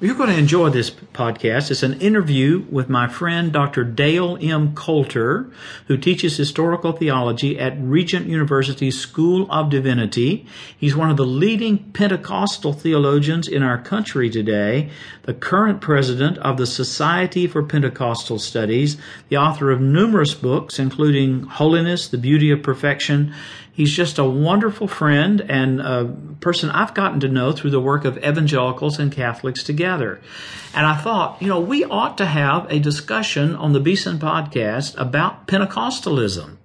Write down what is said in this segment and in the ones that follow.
You're going to enjoy this podcast. It's an interview with my friend Dr. Dale M. Coulter, who teaches historical theology at Regent University School of Divinity. He's one of the leading Pentecostal theologians in our country today, the current president of the Society for Pentecostal Studies, the author of numerous books, including Holiness, the Beauty of Perfection, He's just a wonderful friend and a person I've gotten to know through the work of evangelicals and Catholics together. And I thought, you know, we ought to have a discussion on the Beeson podcast about Pentecostalism.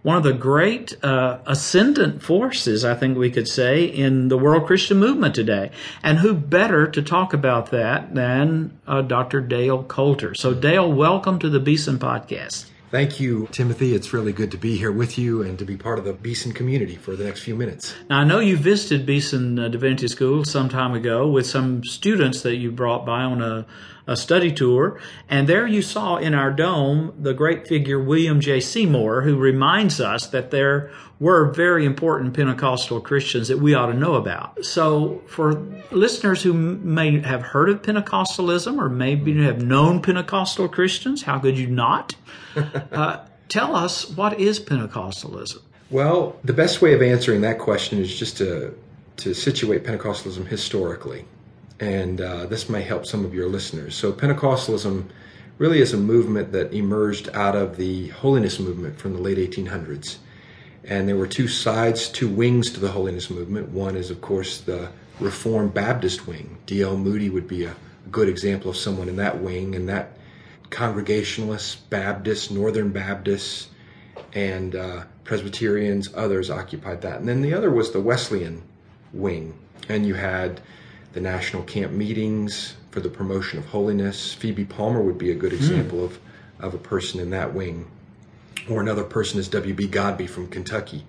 One of the great uh, ascendant forces, I think we could say, in the world Christian movement today. And who better to talk about that than uh, Dr. Dale Coulter? So, Dale, welcome to the Beeson podcast. Thank you, Timothy. It's really good to be here with you and to be part of the Beeson community for the next few minutes. Now, I know you visited Beeson uh, Divinity School some time ago with some students that you brought by on a, a study tour, and there you saw in our dome the great figure William J. Seymour, who reminds us that there were very important Pentecostal Christians that we ought to know about. So, for listeners who may have heard of Pentecostalism or maybe have known Pentecostal Christians, how could you not? uh, tell us what is Pentecostalism? Well, the best way of answering that question is just to to situate Pentecostalism historically, and uh, this may help some of your listeners. So, Pentecostalism really is a movement that emerged out of the holiness movement from the late 1800s. And there were two sides, two wings to the holiness movement. One is, of course, the Reformed Baptist wing. D.L. Moody would be a good example of someone in that wing, and that Congregationalists, Baptists, Northern Baptists, and uh, Presbyterians, others occupied that. And then the other was the Wesleyan wing. And you had the national camp meetings for the promotion of holiness. Phoebe Palmer would be a good hmm. example mm. of, of a person in that wing. Or another person is W.B. Godbey from Kentucky.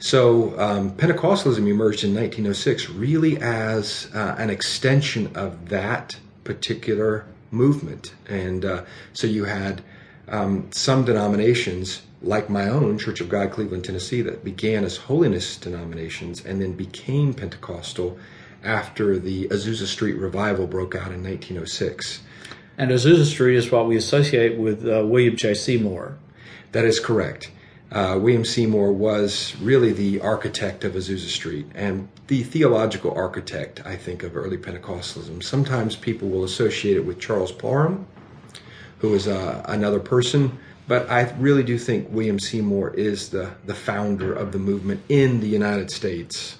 So um, Pentecostalism emerged in 1906 really as uh, an extension of that particular movement. And uh, so you had um, some denominations, like my own Church of God, Cleveland, Tennessee, that began as holiness denominations and then became Pentecostal after the Azusa Street revival broke out in 1906. And Azusa Street is what we associate with uh, William J. Seymour. That is correct. Uh, William Seymour was really the architect of Azusa Street and the theological architect, I think, of early Pentecostalism. Sometimes people will associate it with Charles Parham, who is uh, another person, but I really do think William Seymour is the, the founder of the movement in the United States.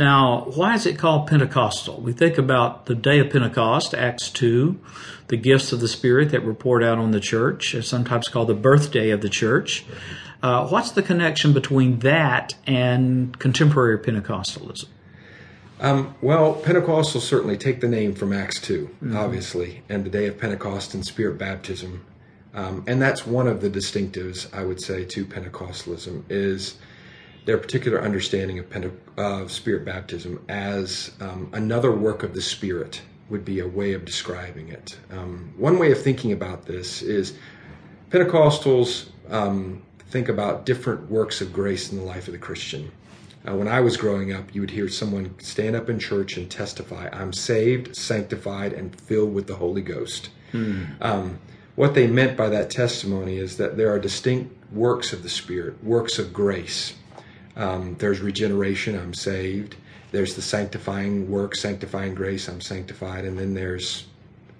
Now, why is it called Pentecostal? We think about the day of Pentecost, Acts 2, the gifts of the Spirit that were poured out on the church, sometimes called the birthday of the church. Uh, what's the connection between that and contemporary Pentecostalism? Um, well, Pentecostals certainly take the name from Acts 2, mm-hmm. obviously, and the day of Pentecost and Spirit baptism. Um, and that's one of the distinctives, I would say, to Pentecostalism is their particular understanding of, Pente- of Spirit baptism as um, another work of the Spirit would be a way of describing it. Um, one way of thinking about this is Pentecostals um, think about different works of grace in the life of the Christian. Uh, when I was growing up, you would hear someone stand up in church and testify, I'm saved, sanctified, and filled with the Holy Ghost. Hmm. Um, what they meant by that testimony is that there are distinct works of the Spirit, works of grace. Um, there's regeneration, I'm saved. There's the sanctifying work, sanctifying grace, I'm sanctified. And then there's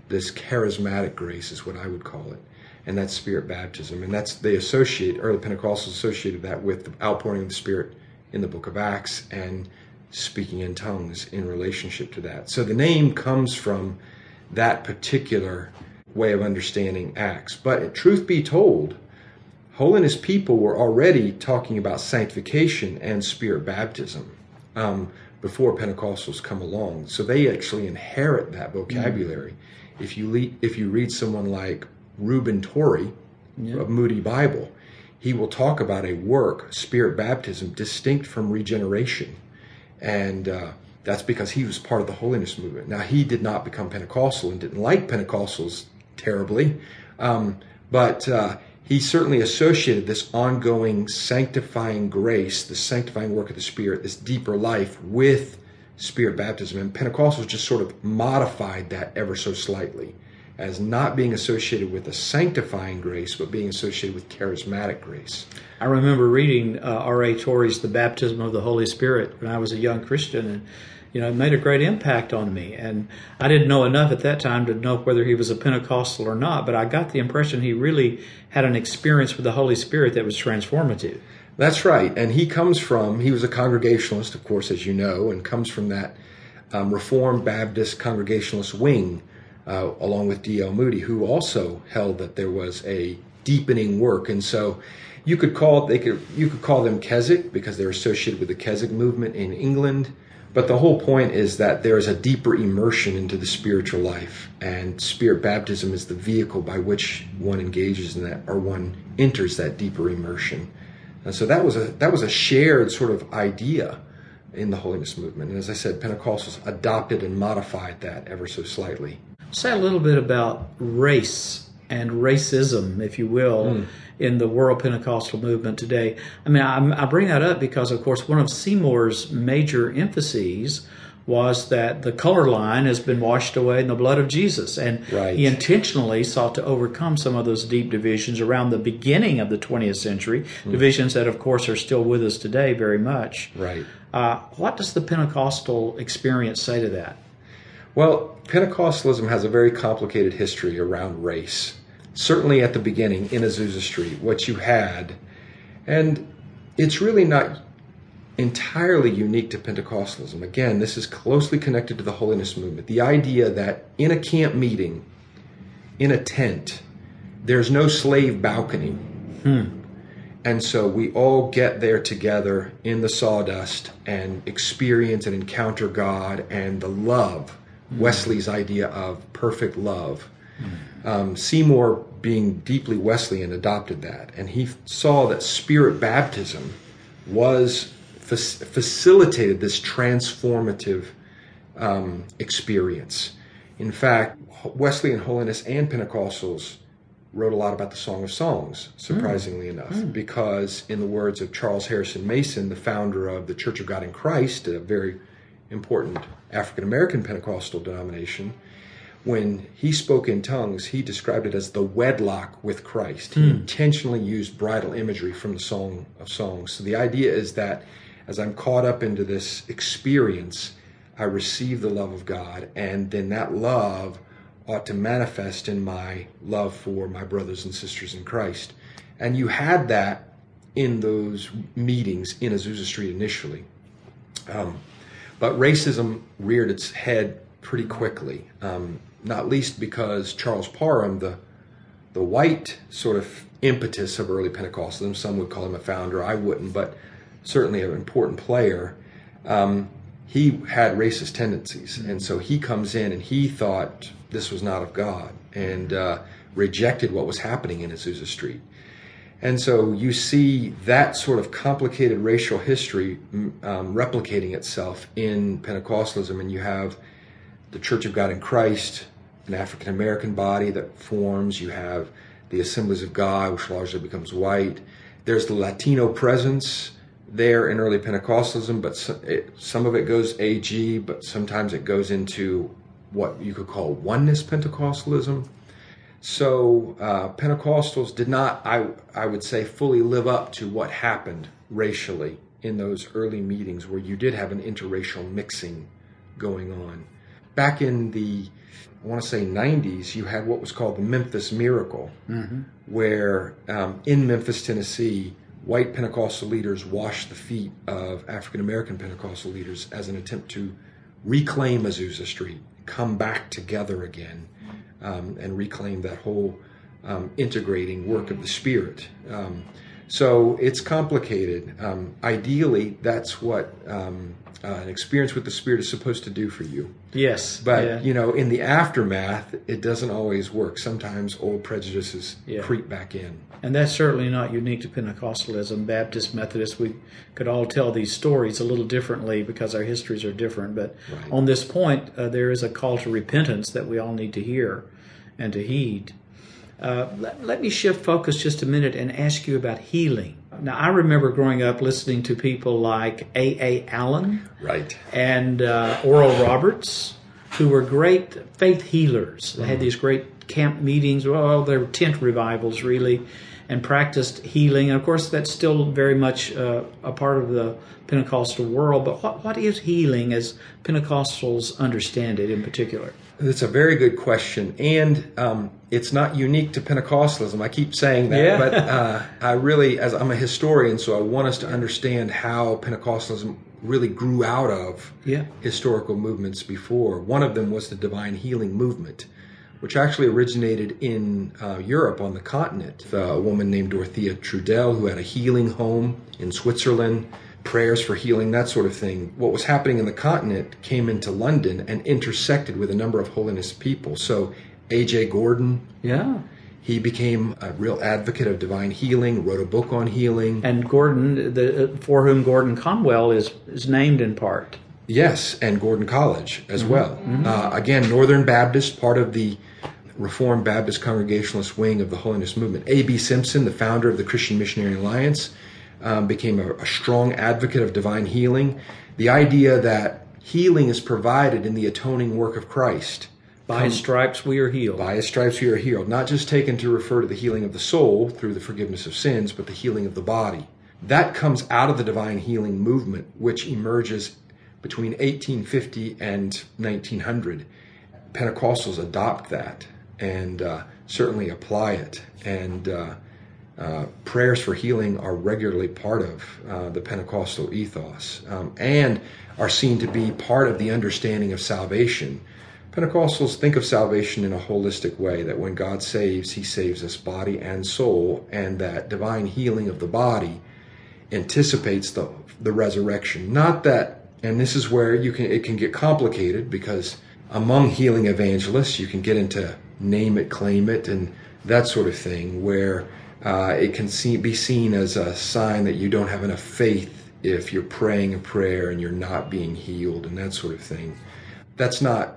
this charismatic grace, is what I would call it. And that's spirit baptism. And that's, they associate, early Pentecostals associated that with the outpouring of the Spirit in the book of Acts and speaking in tongues in relationship to that. So the name comes from that particular way of understanding Acts. But truth be told, holiness people were already talking about sanctification and spirit baptism um, before Pentecostals come along. So they actually inherit that vocabulary. Mm-hmm. If you le- if you read someone like Reuben Torrey yeah. of Moody Bible, he will talk about a work, spirit baptism, distinct from regeneration. And uh, that's because he was part of the holiness movement. Now, he did not become Pentecostal and didn't like Pentecostals terribly, um, but uh, he certainly associated this ongoing sanctifying grace, the sanctifying work of the Spirit, this deeper life with spirit baptism. And Pentecostals just sort of modified that ever so slightly as not being associated with a sanctifying grace, but being associated with charismatic grace. I remember reading uh, R.A. Torrey's The Baptism of the Holy Spirit when I was a young Christian, and you know, it made a great impact on me. And I didn't know enough at that time to know whether he was a Pentecostal or not, but I got the impression he really had an experience with the Holy Spirit that was transformative. That's right. And he comes from, he was a Congregationalist, of course, as you know, and comes from that um, Reformed Baptist Congregationalist wing uh, along with D.L. Moody, who also held that there was a deepening work. And so you could call they could you could call them Keswick because they're associated with the Keswick movement in England. But the whole point is that there is a deeper immersion into the spiritual life, and spirit baptism is the vehicle by which one engages in that, or one enters that deeper immersion. And so that was a that was a shared sort of idea in the holiness movement. And as I said, Pentecostals adopted and modified that ever so slightly. Say a little bit about race and racism, if you will, mm. in the world Pentecostal movement today. I mean, I, I, bring that up because, of course, one of Seymour's major emphases was that the color line has been washed away in the blood of Jesus. And right. he intentionally sought to overcome some of those deep divisions around the beginning of the 20th century, mm. divisions that, of course, are still with us today very much. Right. Uh, what does the Pentecostal experience say to that? Well, Pentecostalism has a very complicated history around race. Certainly at the beginning in Azusa Street, what you had, and it's really not entirely unique to Pentecostalism. Again, this is closely connected to the holiness movement. The idea that in a camp meeting, in a tent, there's no slave balcony. Hmm. And so we all get there together in the sawdust and experience and encounter God and the love Wesley's idea of perfect love. Um, Seymour, being deeply Wesleyan, adopted that, and he saw that spirit baptism was facilitated this transformative um, experience. In fact, Wesleyan Holiness and Pentecostals wrote a lot about the Song of Songs, surprisingly mm. enough, mm. because, in the words of Charles Harrison Mason, the founder of the Church of God in Christ, a very important African American Pentecostal denomination, when he spoke in tongues, he described it as the wedlock with Christ. He mm. intentionally used bridal imagery from the Song of Songs. So the idea is that as I'm caught up into this experience, I receive the love of God, and then that love ought to manifest in my love for my brothers and sisters in Christ. And you had that in those meetings in Azusa Street initially. Um, but racism reared its head pretty quickly, um, not least because Charles Parham, the the white sort of impetus of early Pentecostalism, some would call him a founder, I wouldn't, but certainly an important player. Um, he had racist tendencies, and so he comes in and he thought this was not of God and uh, rejected what was happening in Azusa Street. And so you see that sort of complicated racial history um, replicating itself in Pentecostalism, and you have the Church of God in Christ, an African American body that forms. You have the Assemblies of God, which largely becomes white. There's the Latino presence there in early Pentecostalism, but some of it goes AG, but sometimes it goes into what you could call oneness Pentecostalism. So uh, Pentecostals did not, I, I would say, fully live up to what happened racially in those early meetings where you did have an interracial mixing going on. Back in the, I want to say 90s, you had what was called the Memphis Miracle, mm-hmm. where um, in Memphis, Tennessee, white Pentecostal leaders washed the feet of African American Pentecostal leaders as an attempt to reclaim Azusa Street, come back together again um, and reclaim that whole um, integrating work of the Spirit. So it's complicated. Um, ideally, that's what um, uh, an experience with the Spirit is supposed to do for you. Yes. But yeah. you know, in the aftermath, it doesn't always work. Sometimes old prejudices Yeah. creep back in. And that's certainly not unique to Pentecostalism. Baptist, Methodist, we could all tell these stories a little differently because our histories are different. But Right. on this point, uh, there is a call to repentance that we all need to hear and to heed. Uh, let, let me shift focus just a minute and ask you about healing. Now, I remember growing up listening to people like A.A. Allen Right. and uh, Oral Roberts, who were great faith healers. They had these great camp meetings, well, they were tent revivals, really, and practiced healing. And of course, that's still very much uh, a part of the Pentecostal world. But what, what is healing as Pentecostals understand it in particular? That's a very good question, and um, it's not unique to Pentecostalism. I keep saying that, Yeah. but uh, I really, as I'm a historian, so I want us to understand how Pentecostalism really grew out of Yeah. historical movements before. One of them was the divine healing movement, which actually originated in uh, Europe on the continent. Uh, a woman named Dorothea Trudel, who had a healing home in Switzerland, prayers for healing, that sort of thing. What was happening in the continent came into London and intersected with a number of holiness people. So A.J. Gordon, Yeah. he became a real advocate of divine healing, wrote a book on healing. And Gordon, the, uh, for whom Gordon Conwell is, is named in part. Yes, and Gordon College as mm-hmm. well. Mm-hmm. Uh, again, Northern Baptist, part of the Reformed Baptist Congregationalist wing of the Holiness Movement. A.B. Simpson, the founder of the Christian Missionary Alliance, um, became a, a strong advocate of divine healing. The idea that healing is provided in the atoning work of Christ. By his stripes we are healed. By his stripes we are healed. Not just taken to refer to the healing of the soul through the forgiveness of sins, but the healing of the body. That comes out of the divine healing movement, which emerges between 1850 and 1900. Pentecostals adopt that and uh, certainly apply it. And uh, uh, prayers for healing are regularly part of uh, the Pentecostal ethos um, and are seen to be part of the understanding of salvation. Pentecostals think of salvation in a holistic way that when God saves, He saves us body and soul, and that divine healing of the body anticipates the, the resurrection. Not that, and this is where you can it can get complicated because among healing evangelists, you can get into name it, claim it, and that sort of thing, where uh, it can see, be seen as a sign that you don't have enough faith if you're praying a prayer and you're not being healed and that sort of thing. That's not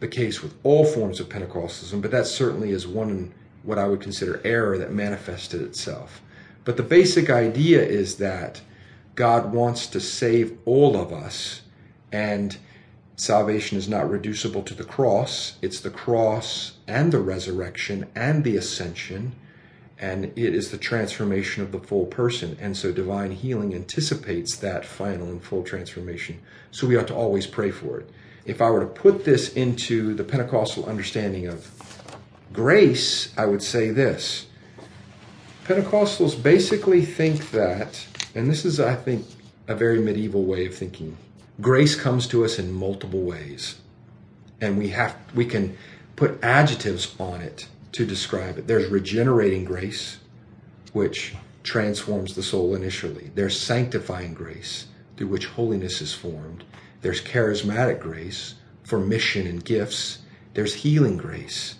the case with all forms of Pentecostalism, but that certainly is one what I would consider error that manifested itself. But the basic idea is that God wants to save all of us, and salvation is not reducible to the cross. It's the cross and the resurrection and the ascension, and it is the transformation of the full person. And so divine healing anticipates that final and full transformation. So we ought to always pray for it. If I were to put this into the Pentecostal understanding of grace, I would say this. Pentecostals basically think that, and this is, I think, a very medieval way of thinking. Grace comes to us in multiple ways, and we have we can put adjectives on it to describe it. There's regenerating grace, which transforms the soul initially. There's sanctifying grace, through which holiness is formed. There's charismatic grace for mission and gifts. There's healing grace.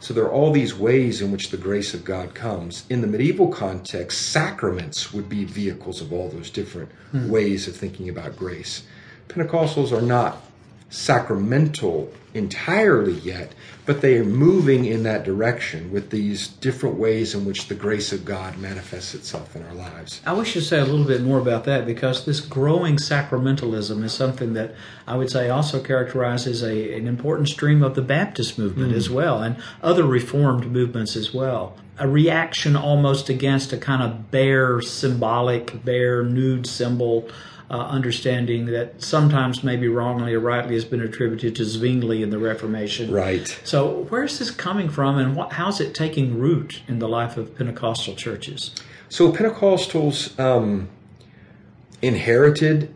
So there are all these ways in which the grace of God comes. In the medieval context, sacraments would be vehicles of all those different hmm. ways of thinking about grace. Pentecostals are not sacramental entirely yet, but they are moving in that direction with these different ways in which the grace of God manifests itself in our lives. I wish to say a little bit more about that because this growing sacramentalism is something that I would say also characterizes a, an important stream of the Baptist movement as hmm. well and other Reformed movements as well. A reaction almost against a kind of bare symbolic, bare nude symbol uh, understanding that sometimes maybe wrongly or rightly has been attributed to Zwingli in the Reformation. Right. So where's this coming from and what, how's it taking root in the life of Pentecostal churches? So Pentecostals um, inherited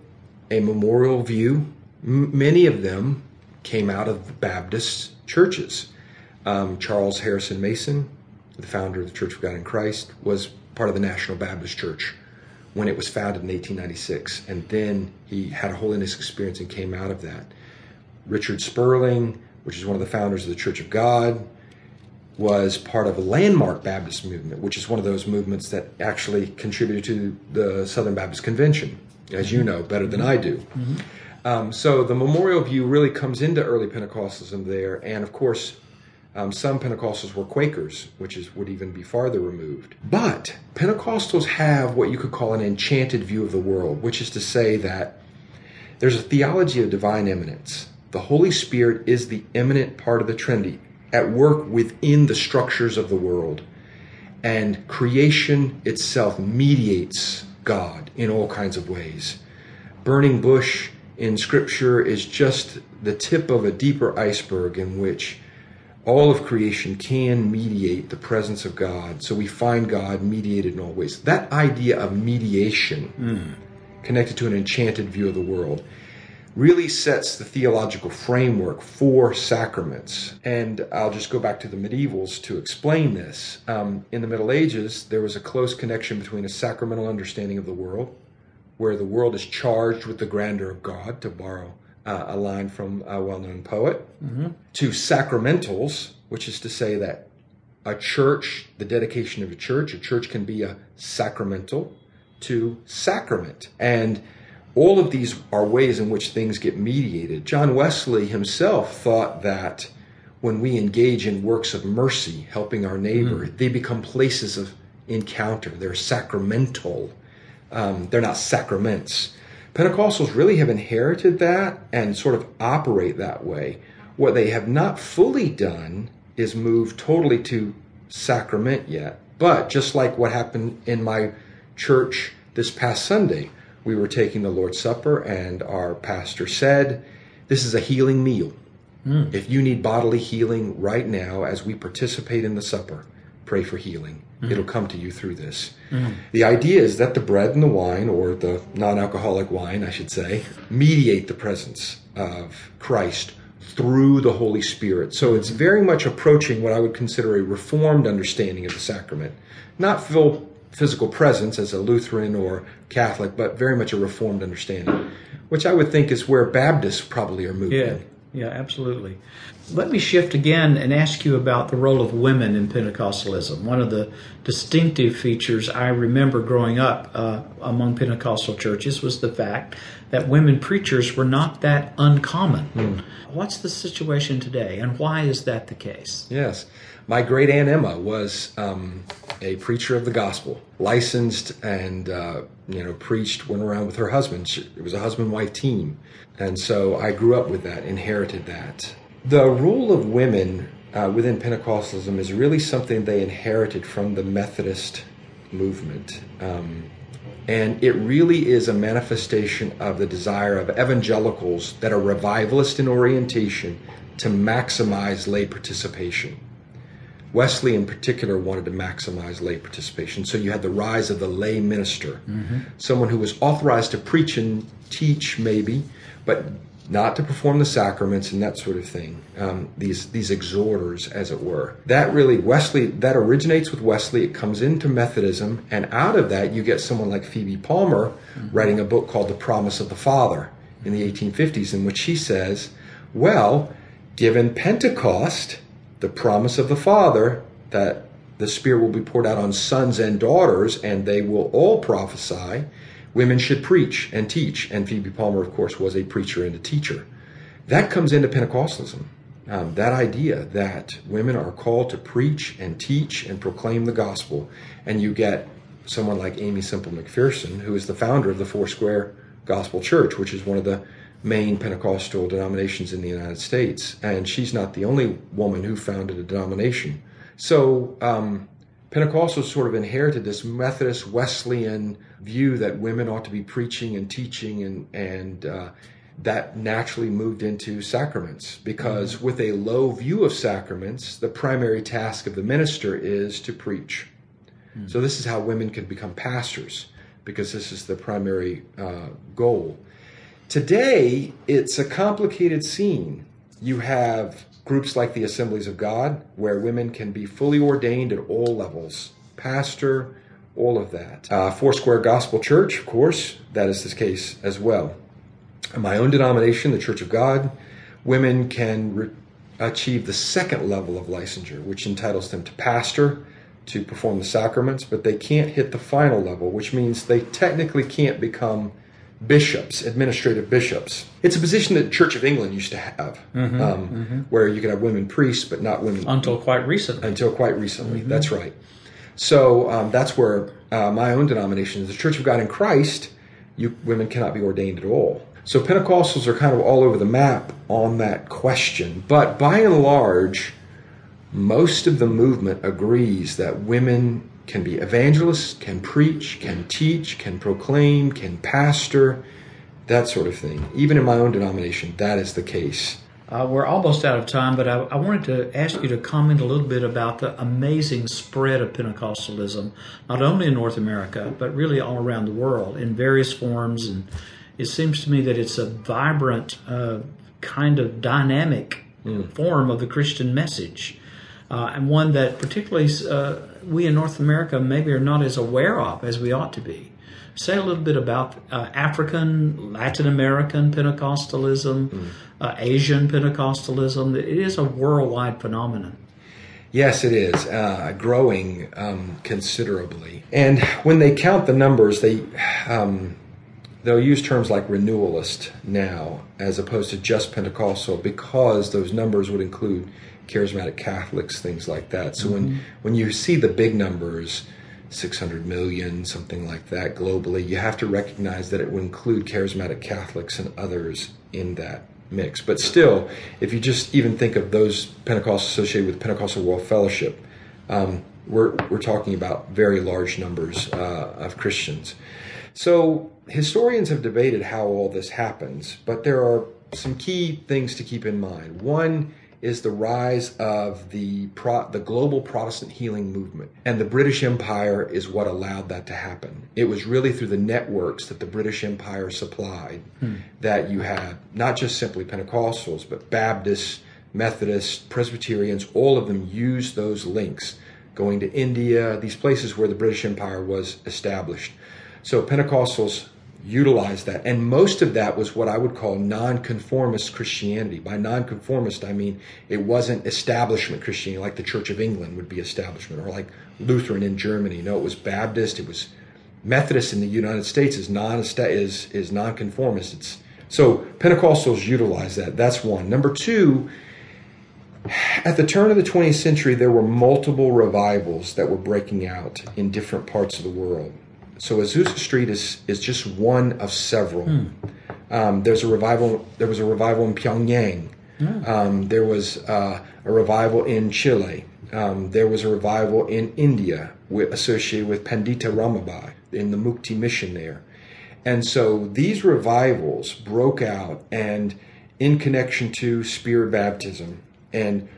a memorial view. M- many of them came out of Baptist churches. Um, Charles Harrison Mason the founder of the Church of God in Christ, was part of the National Baptist Church when it was founded in 1896. And then he had a holiness experience and came out of that. Richard Spurling, which is one of the founders of the Church of God, was part of a landmark Baptist movement, which is one of those movements that actually contributed to the Southern Baptist Convention, as you know better than I do. Mm-hmm. Um, so the memorial view really comes into early Pentecostalism there, and of course, um, some Pentecostals were Quakers, which is would even be farther removed. But Pentecostals have what you could call an enchanted view of the world, which is to say that there's a theology of divine immanence. The Holy Spirit is the immanent part of the Trinity at work within the structures of the world. And creation itself mediates God in all kinds of ways. Burning bush in Scripture is just the tip of a deeper iceberg in which all of creation can mediate the presence of God. So we find God mediated in all ways. That idea of mediation, mm. connected to an enchanted view of the world, really sets the theological framework for sacraments. And I'll just go back to the medievals to explain this. Um, in the Middle Ages, there was a close connection between a sacramental understanding of the world, where the world is charged with the grandeur of God, to borrow uh, a line from a well known poet, mm-hmm. to sacramentals, which is to say that a church, the dedication of a church, a church can be a sacramental to sacrament. And all of these are ways in which things get mediated. John Wesley himself thought that when we engage in works of mercy, helping our neighbor, mm. they become places of encounter. They're sacramental. Um, they're not sacraments. Pentecostals really have inherited that and sort of operate that way. What they have not fully done is move totally to sacrament yet. But just like what happened in my church this past Sunday, we were taking the Lord's Supper, and our pastor said, This is a healing meal. Mm. If you need bodily healing right now as we participate in the supper, pray for healing. Mm. It'll come to you through this. Mm. The idea is that the bread and the wine, or the non alcoholic wine, I should say, mediate the presence of Christ through the Holy Spirit. So it's very much approaching what I would consider a reformed understanding of the sacrament. Not full physical presence as a Lutheran or Catholic, but very much a Reformed understanding, which I would think is where Baptists probably are moving. Yeah, yeah, absolutely. Let me shift again and ask you about the role of women in Pentecostalism. One of the distinctive features I remember growing up uh, among Pentecostal churches was the fact that women preachers were not that uncommon. Mm. What's the situation today, and why is that the case? Yes my great aunt Emma was um, a preacher of the gospel, licensed and uh, you know preached. Went around with her husband. She, it was a husband-wife team, and so I grew up with that, inherited that. The role of women uh, within Pentecostalism is really something they inherited from the Methodist movement. Um, and it really is a manifestation of the desire of evangelicals that are revivalist in orientation to maximize lay participation. Wesley, in particular, wanted to maximize lay participation. So you had the rise of the lay minister, mm-hmm. someone who was authorized to preach and teach, maybe, but not to perform the sacraments and that sort of thing. Um, these these exhorters, as it were. That really Wesley that originates with Wesley. It comes into Methodism, and out of that you get someone like Phoebe Palmer mm-hmm. writing a book called The Promise of the Father in the 1850s, in which she says, "Well, given Pentecost." The promise of the Father that the Spirit will be poured out on sons and daughters, and they will all prophesy. Women should preach and teach. And Phoebe Palmer, of course, was a preacher and a teacher. That comes into Pentecostalism. Um, that idea that women are called to preach and teach and proclaim the gospel. And you get someone like Aimee Semple McPherson, who is the founder of the Foursquare Gospel Church, which is one of the main Pentecostal denominations in the United States, and she's not the only woman who founded a denomination. So um, Pentecostals sort of inherited this Methodist Wesleyan view that women ought to be preaching and teaching, and and uh, that naturally moved into sacraments because mm-hmm. with a low view of sacraments, the primary task of the minister is to preach. Mm-hmm. So this is how women can become pastors because this is the primary uh, goal. Today, it's a complicated scene. You have groups like the Assemblies of God, where women can be fully ordained at all levels pastor, all of that. Uh, Foursquare Gospel Church, of course, that is the case as well. In my own denomination, the Church of God, women can re- achieve the second level of licensure, which entitles them to pastor, to perform the sacraments, but they can't hit the final level, which means they technically can't become bishops, administrative bishops. It's a position that Church of England used to have, mm-hmm, um, mm-hmm. where you could have women priests, but not women. Until quite recently. Until quite recently, mm-hmm. that's right. So um, that's where uh, my own denomination is the Church of God in Christ. You women cannot be ordained at all. So Pentecostals are kind of all over the map on that question, but by and large, most of the movement agrees that women can be evangelists, can preach, can teach, can proclaim, can pastor, that sort of thing. Even in my own denomination, that is the case. Uh, we're almost out of time, but I, I, wanted to ask you to comment a little bit about the amazing spread of Pentecostalism, not only in North America, but really all around the world in various forms. And it seems to me that it's a vibrant, uh, kind of dynamic mm. form of the Christian message uh, and one that particularly uh, we in North America maybe are not as aware of as we ought to be. Say a little bit about uh, African, Latin American Pentecostalism, mm. Asian Pentecostalism. It is a worldwide phenomenon. Yes, it is uh, growing um, considerably. And when they count the numbers, they um, they'll use terms like renewalist now as opposed to just Pentecostal because those numbers would include charismatic Catholics, things like that. So mm-hmm. when when you see the big numbers, 600 million, something like that globally, you have to recognize that it will include charismatic Catholics and others in that mix. But still, if you just even think of those Pentecostals associated with Pentecostal World Fellowship, um, we're we're talking about very large numbers uh, of Christians. So historians have debated how all this happens, but there are some key things to keep in mind. One is the rise of the pro- the global Protestant healing movement, and the British Empire is what allowed that to happen. It was really through the networks that the British Empire supplied hmm. that you had not just simply Pentecostals, but Baptists, Methodists, Presbyterians. All of them used those links, going to India, these places where the British Empire was established. So Pentecostals utilized that. And most of that was what I would call nonconformist Christianity. By nonconformist, I mean it wasn't establishment Christianity like the Church of England would be establishment or like Lutheran in Germany. No, it was Baptist, it was Methodist in the United States is non is is nonconformist. It's so Pentecostals utilize that. That's one. Number two, at the turn of the 20th century, there were multiple revivals that were breaking out in different parts of the world. So Azusa Street is is just one of several. Hmm. Um, there's a revival. There was a revival in Pyongyang. Hmm. Um, there was uh, a revival in Chile. Um, there was a revival in India with, associated with Pandita Ramabai in the Mukti mission there. And so these revivals broke out and in connection to spirit baptism. And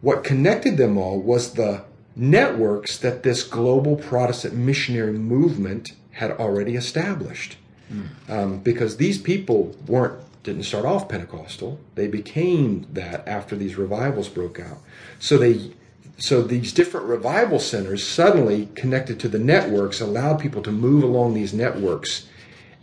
what connected them all was the networks that this global Protestant missionary movement had already established. Mm. Um, because these people weren't didn't start off Pentecostal; they became that after these revivals broke out. So they so these different revival centers suddenly connected to the networks allowed people to move along these networks.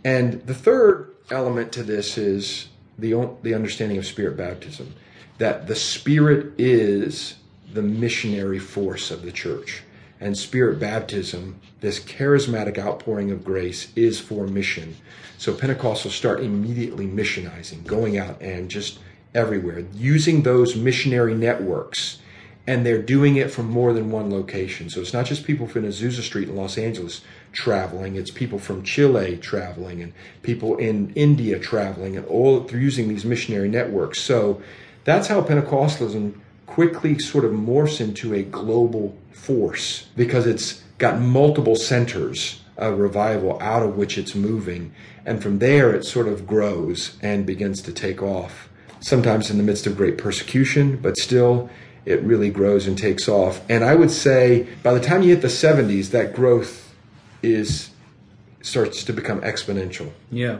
And the third element to this is the the understanding of spirit baptism, that the Spirit is the missionary force of the church. And spirit baptism, this charismatic outpouring of grace, is for mission. So Pentecostals start immediately missionizing, going out and just everywhere, using those missionary networks. And they're doing it from more than one location. So it's not just people from Azusa Street in Los Angeles traveling, it's people from Chile traveling, and people in India traveling, and all through using these missionary networks. So that's how Pentecostalism quickly sort of morphs into a global force because it's got multiple centers of revival out of which it's moving. And from there, it sort of grows and begins to take off. Sometimes in the midst of great persecution, but still, it really grows and takes off. And I would say by the time you hit the 70s, that growth is starts to become exponential. Yeah.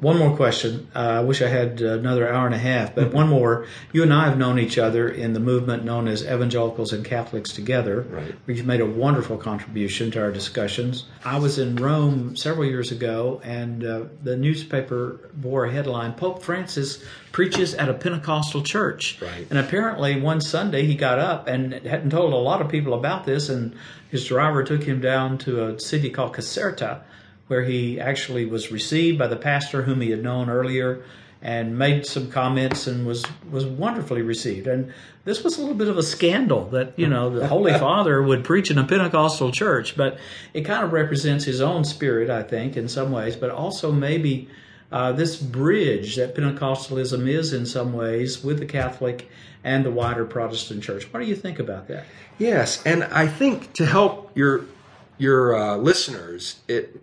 One more question. Uh, I wish I had another hour and a half, but one more. You and I have known each other in the movement known as Evangelicals and Catholics Together. Right. You've made a wonderful contribution to our discussions. I was in Rome several years ago, and uh, the newspaper bore a headline Pope Francis preaches at a Pentecostal church. Right. And apparently, one Sunday he got up and hadn't told a lot of people about this, and his driver took him down to a city called Caserta where he actually was received by the pastor whom he had known earlier and made some comments and was was wonderfully received. And this was a little bit of a scandal that you know the Holy Father would preach in a Pentecostal church, but it kind of represents his own spirit, I think, in some ways, but also maybe. Uh, this bridge that Pentecostalism is in some ways with the Catholic and the wider Protestant church. What do you think about that? Yes, and I think to help your your uh, listeners, it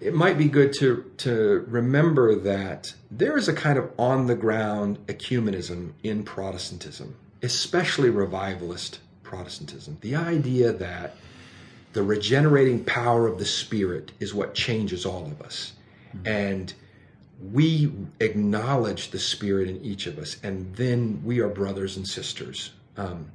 it might be good to to remember that there is a kind of on the ground ecumenism in Protestantism, especially revivalist Protestantism. The idea that the regenerating power of the Spirit is what changes all of us, mm-hmm. and we acknowledge the Spirit in each of us, and then we are brothers and sisters. Um,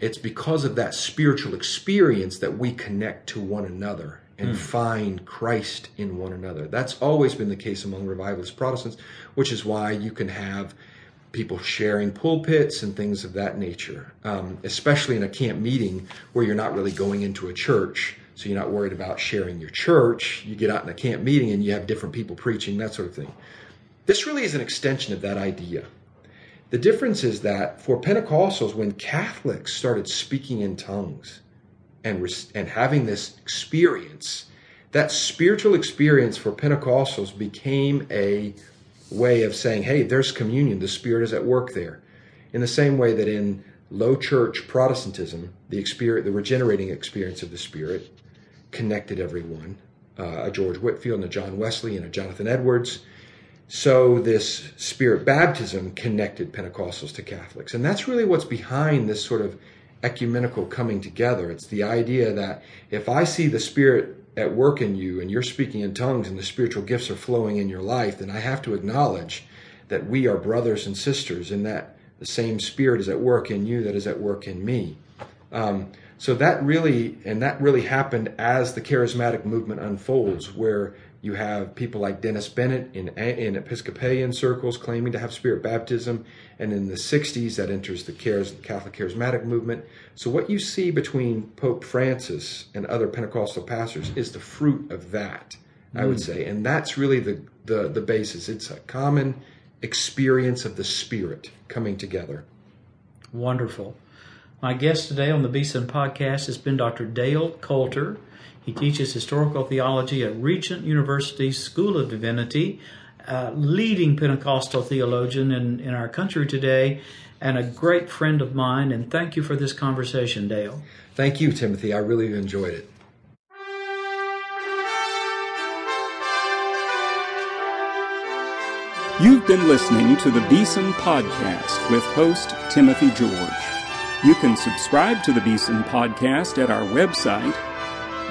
it's because of that spiritual experience that we connect to one another and mm. find Christ in one another. That's always been the case among revivalist Protestants, which is why you can have people sharing pulpits and things of that nature, um, especially in a camp meeting where you're not really going into a church. So you're not worried about sharing your church. You get out in a camp meeting and you have different people preaching, that sort of thing. This really is an extension of that idea. The difference is that for Pentecostals, when Catholics started speaking in tongues, and and having this experience, that spiritual experience for Pentecostals became a way of saying, "Hey, there's communion. The Spirit is at work there." In the same way that in low church Protestantism, the experience, the regenerating experience of the Spirit, connected everyone. Uh, a George Whitefield and a John Wesley and a Jonathan Edwards. So this Spirit baptism connected Pentecostals to Catholics, and that's really what's behind this sort of ecumenical coming together. It's the idea that if I see the Spirit at work in you and you're speaking in tongues and the spiritual gifts are flowing in your life, then I have to acknowledge that we are brothers and sisters and that the same Spirit is at work in you that is at work in me. Um, so that really, and that really happened as the charismatic movement unfolds, where you have people like Dennis Bennett in, in Episcopalian circles claiming to have spirit baptism. And in the 60s, that enters the Catholic Charismatic movement. So, what you see between Pope Francis and other Pentecostal pastors is the fruit of that, mm. I would mm. say. And that's really the, the, the basis. It's a common experience of the Spirit coming together. Wonderful. My guest today on the Beeson podcast has been Dr. Dale Coulter. He teaches historical theology at Regent University School of Divinity, a leading Pentecostal theologian in, in our country today, and a great friend of mine. And thank you for this conversation, Dale. Thank you, Timothy. I really enjoyed it. You've been listening to the Beeson Podcast with host Timothy George. You can subscribe to the Beeson Podcast at our website,